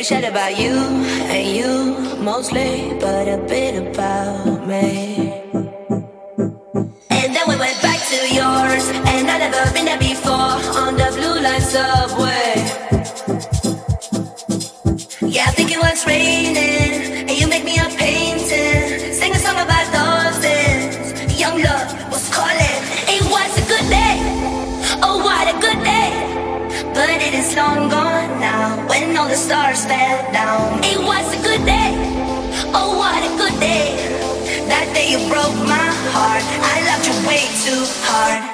we said about you and you mostly, but a bit about me. And then we went back to yours, and I never been there before on the blue line subway. Yeah, I think it was rain. first stand down. It was a good day. Oh, what a good day. That day you broke my heart. I loved you way too hard.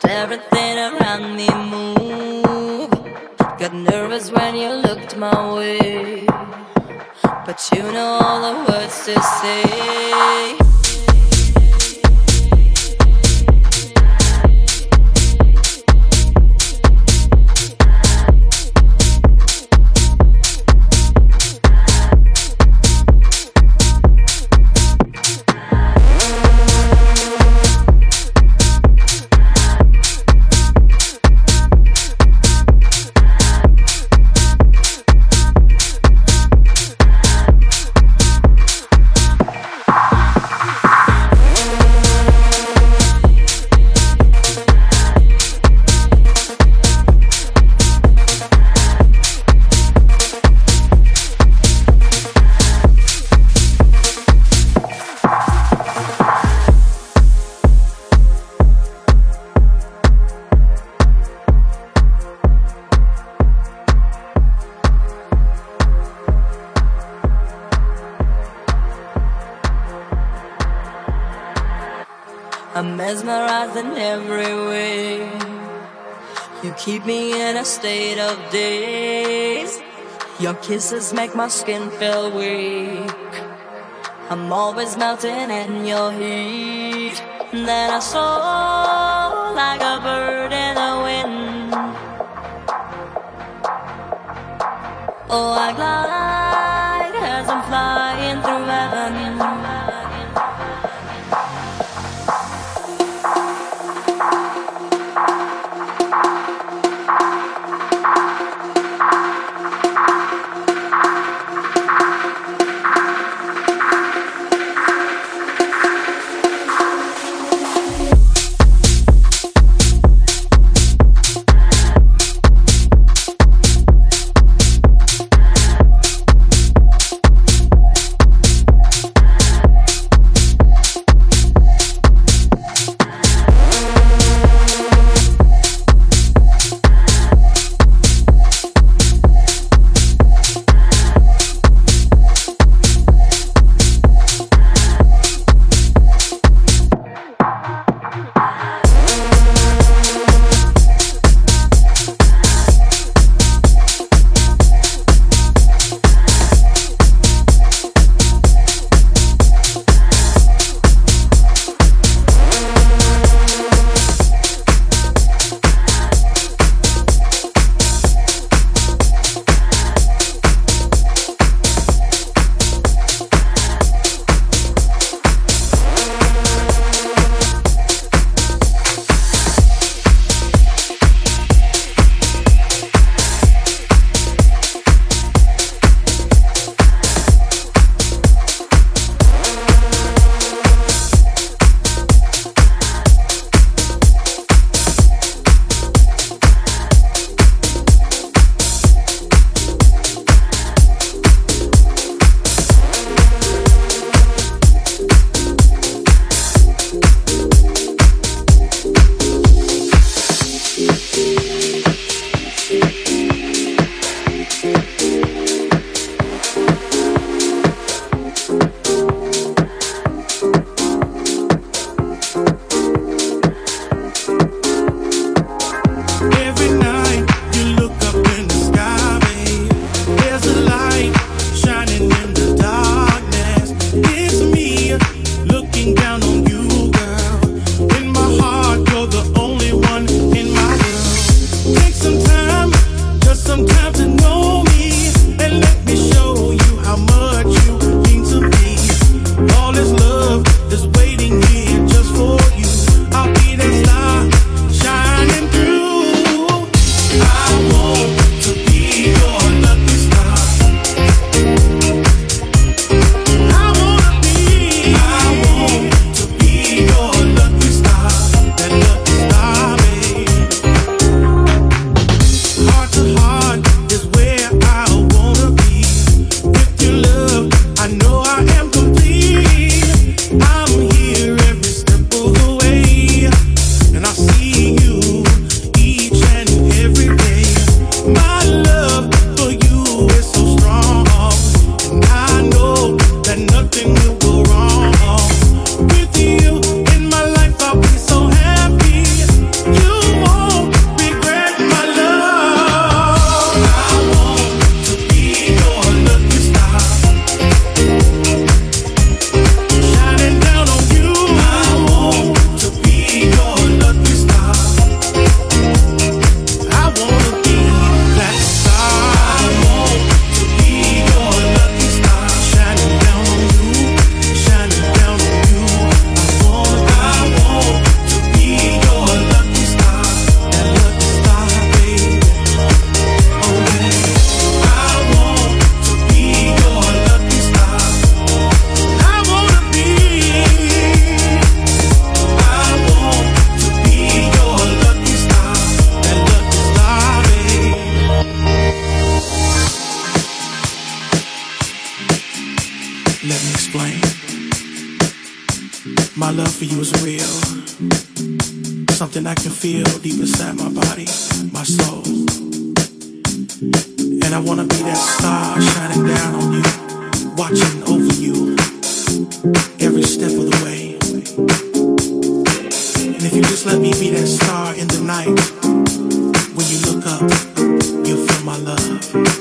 Felt everything around me move. Got nervous when you looked my way. But you know all the words to say. Kisses make my skin feel weak. I'm always melting in your heat. Then I soar like a bird in the wind. Oh, I glide as I'm flying through heaven. Inside my body, my soul. And I wanna be that star shining down on you, watching over you every step of the way. And if you just let me be that star in the night, when you look up, you'll feel my love.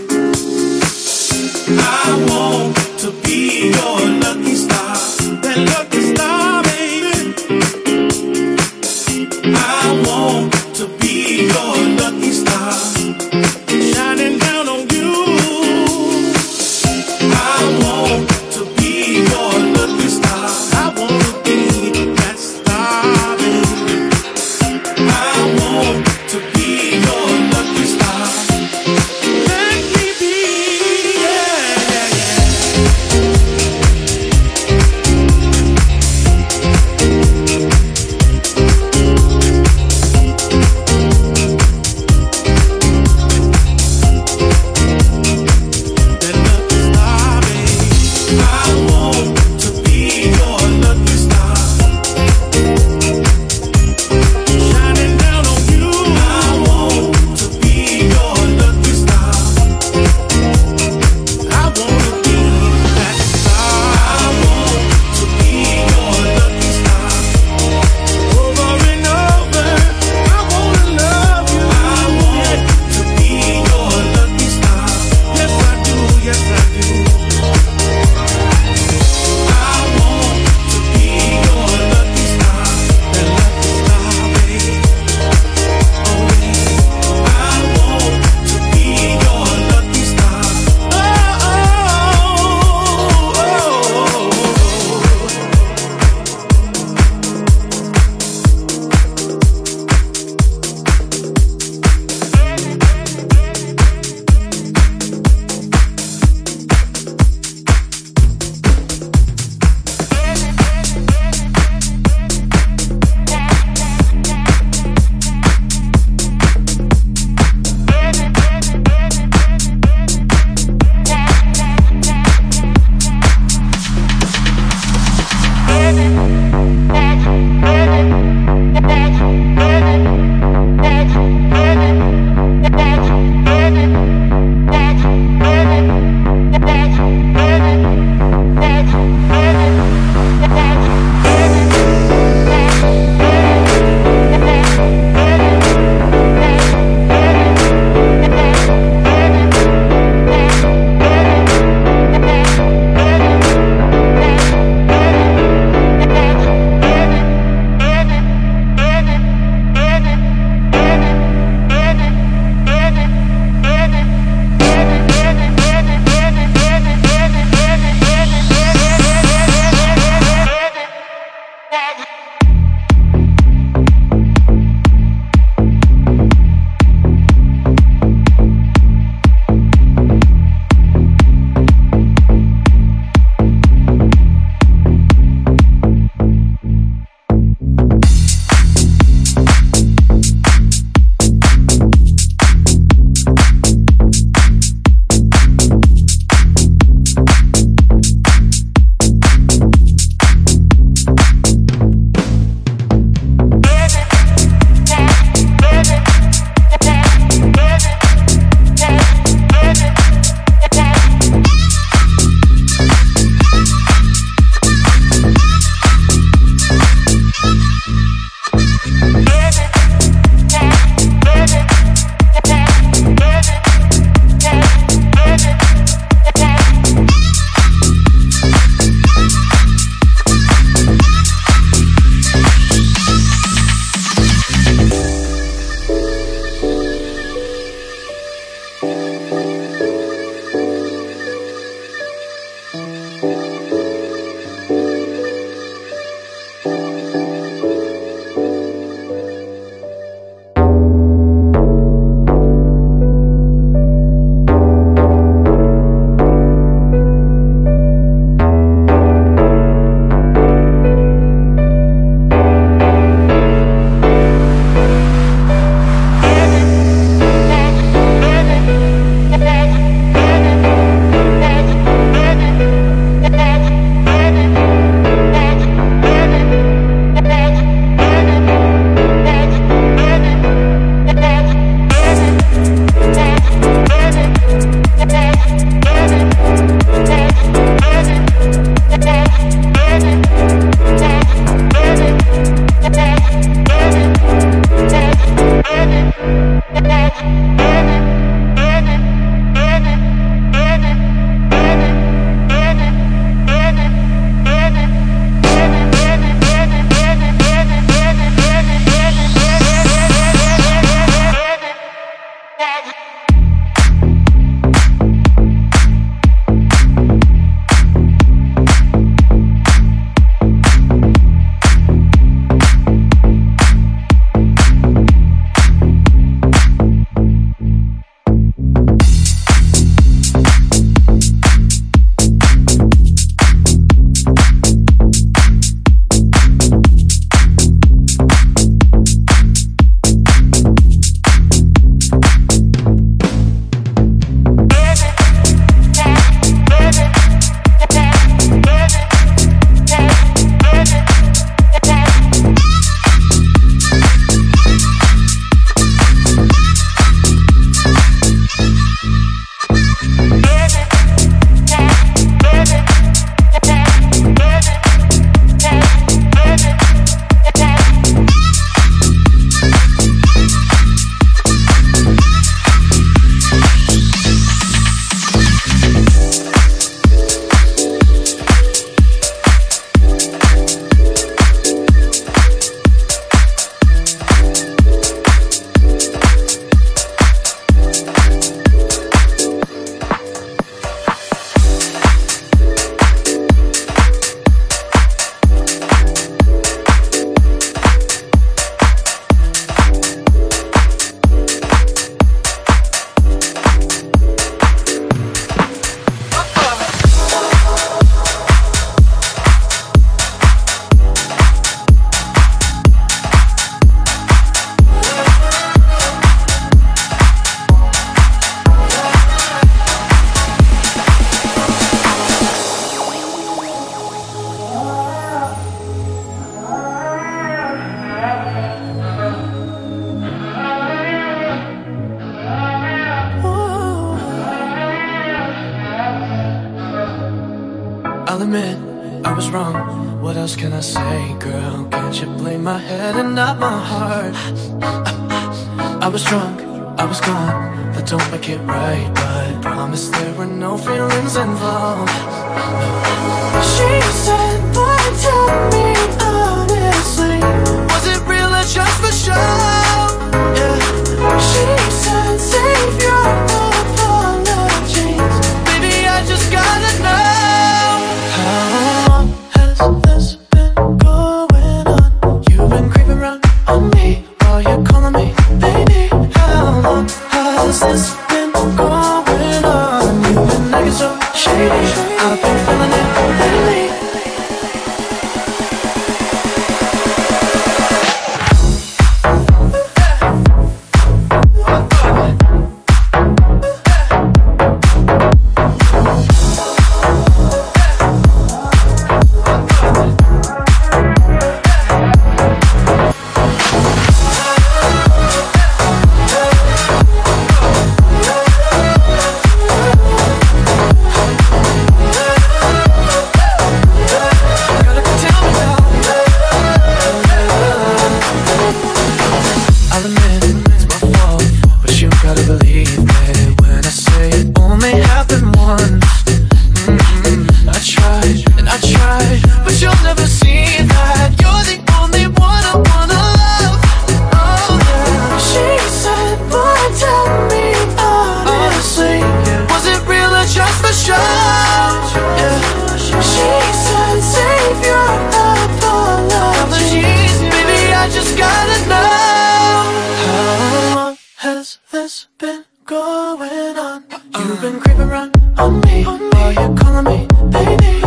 Been going on? You've been creeping around on me. Are you calling me baby?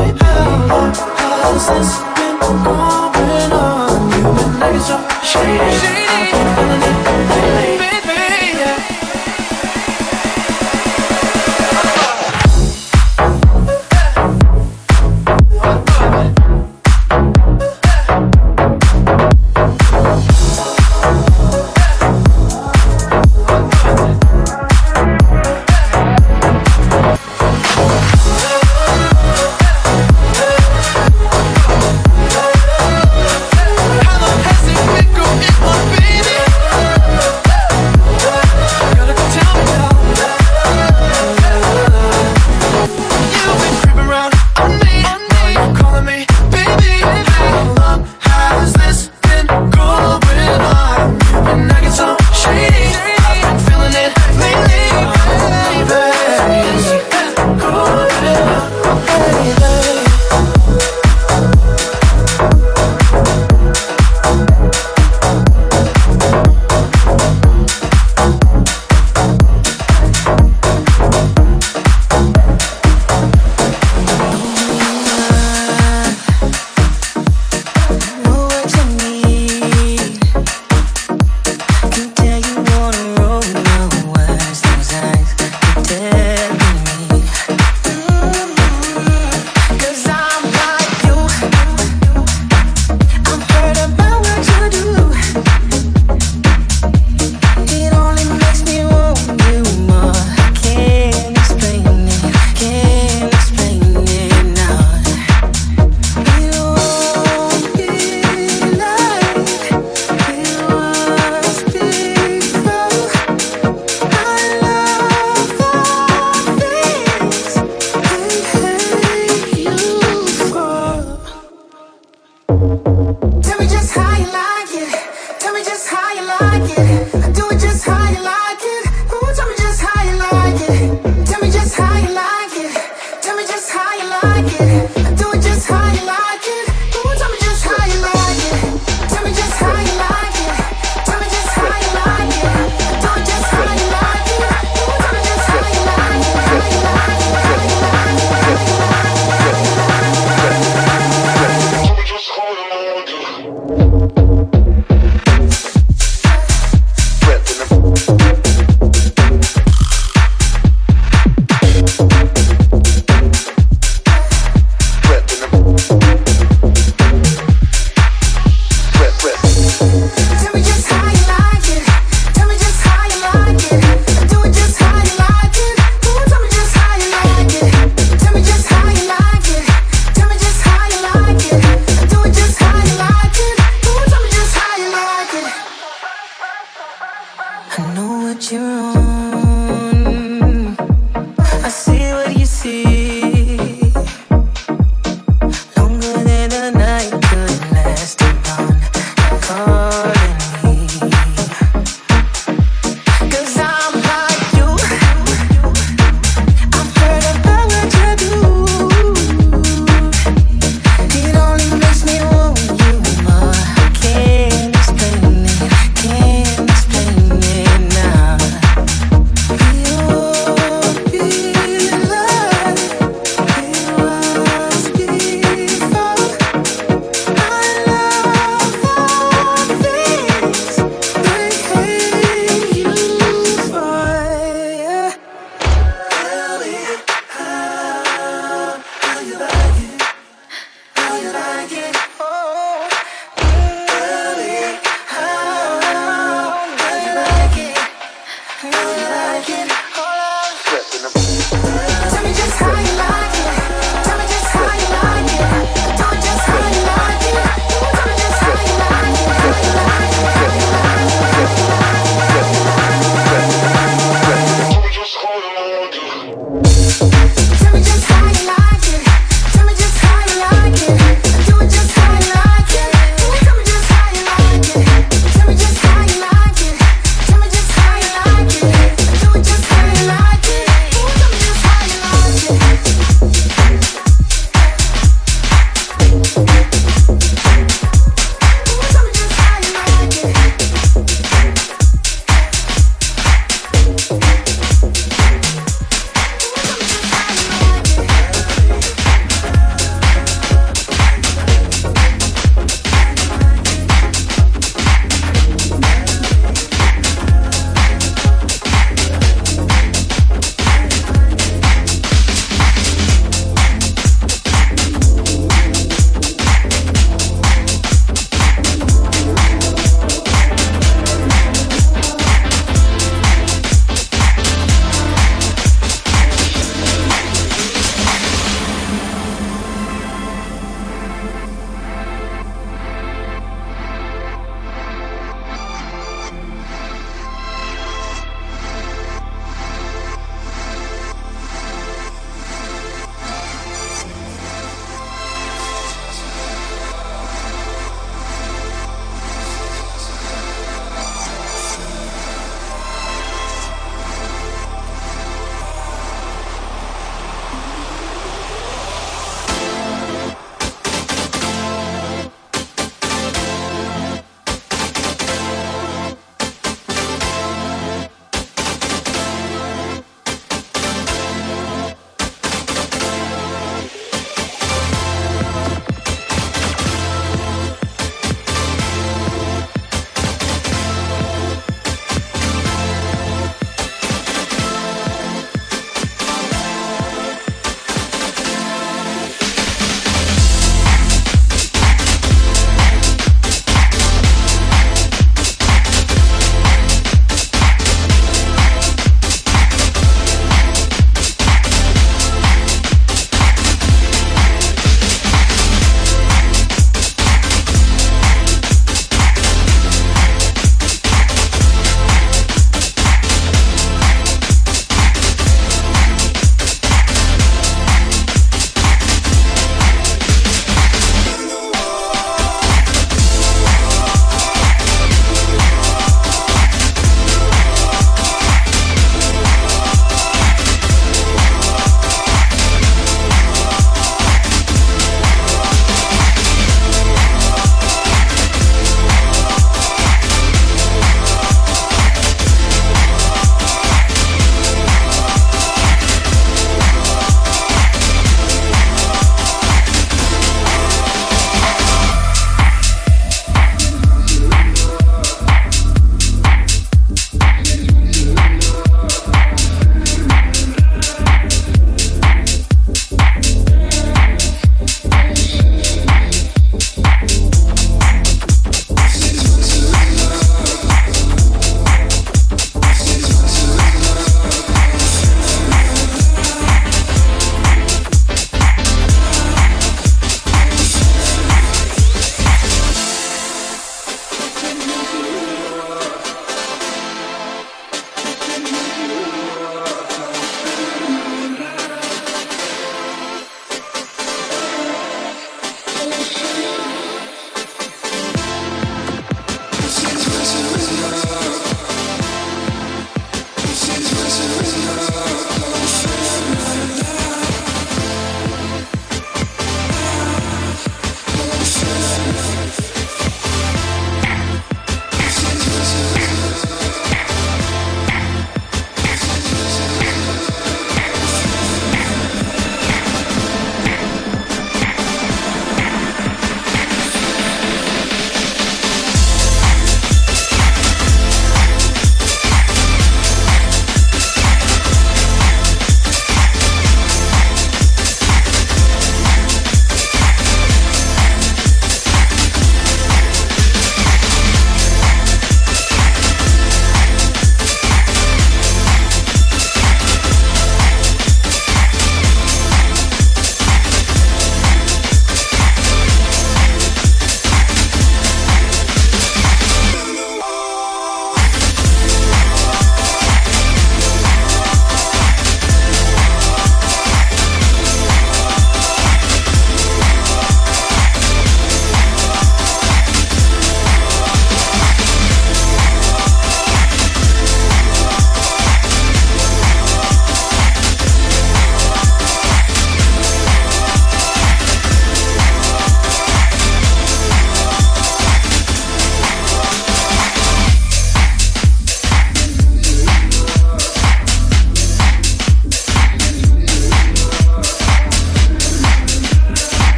How's this been going on? You've been acting so shady.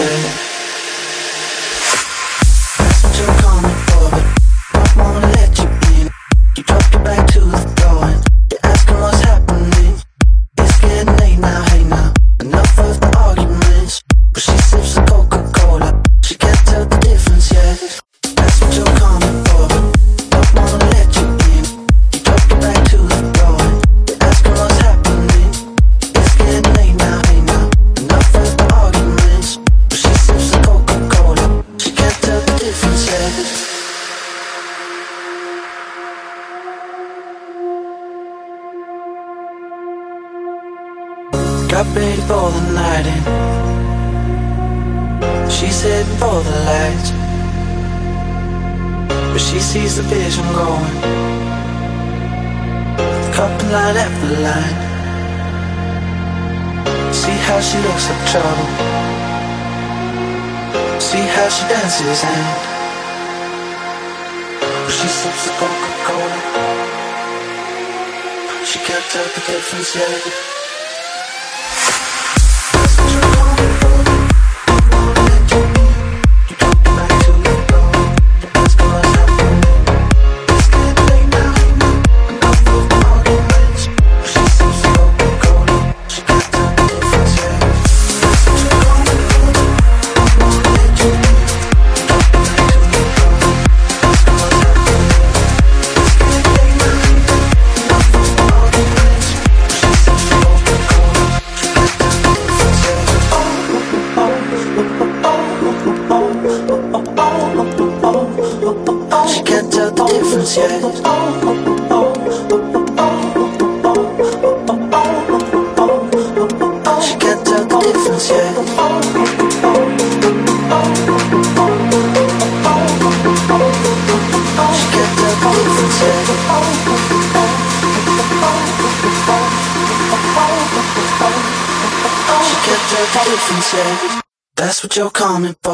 say up Top line after line. See how she looks up trouble. See how she dances and she sips a Coca Cola. She can't tell the difference yet. That's what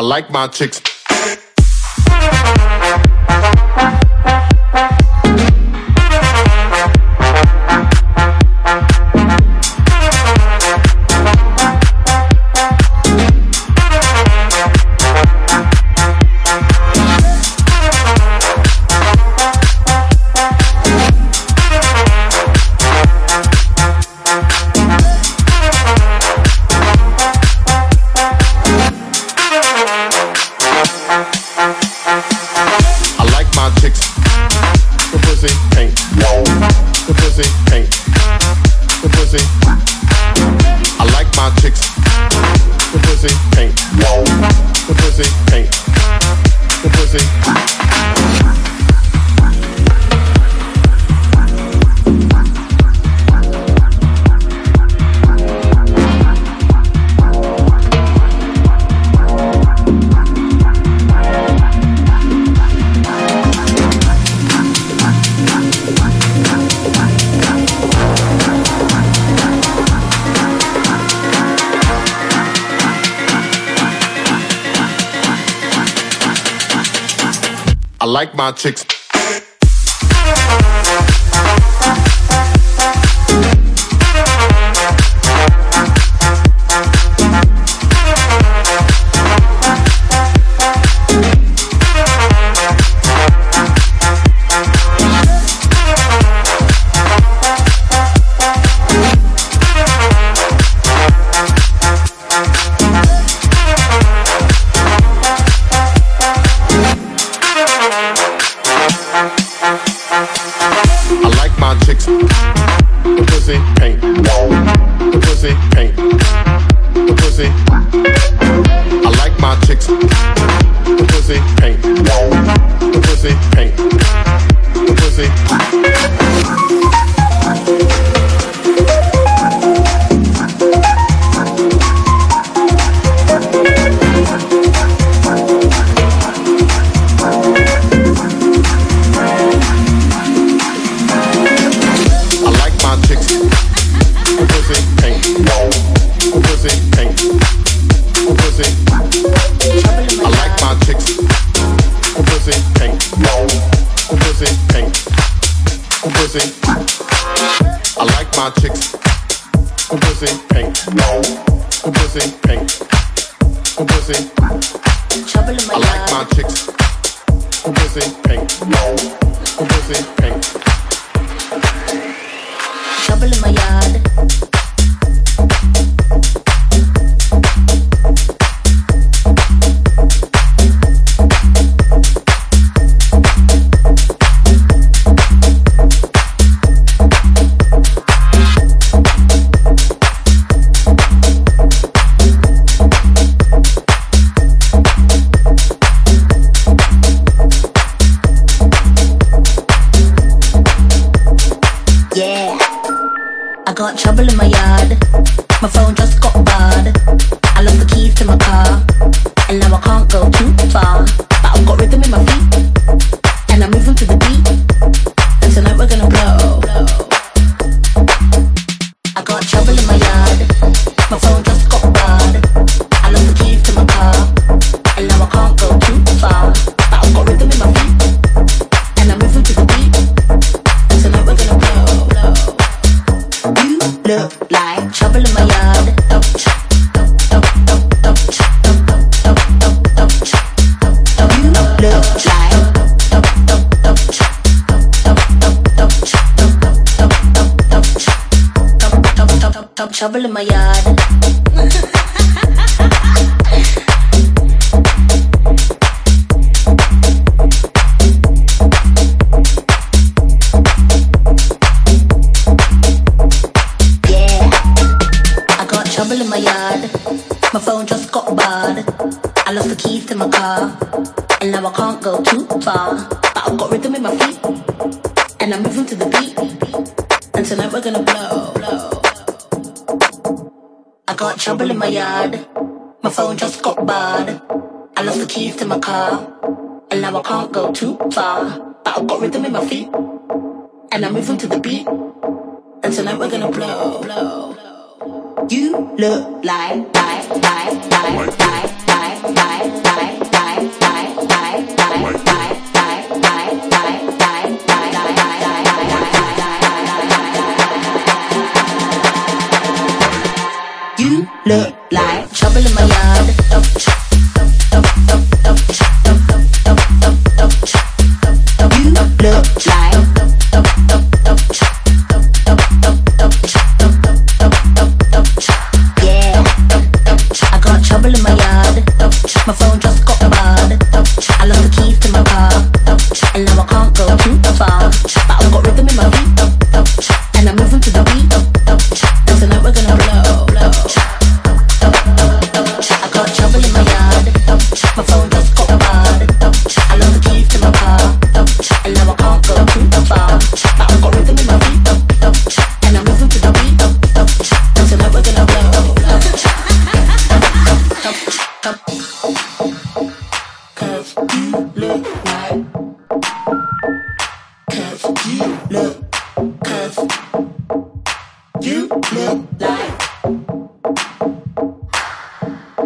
I like my chicks. Chicks.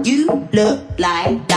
You look like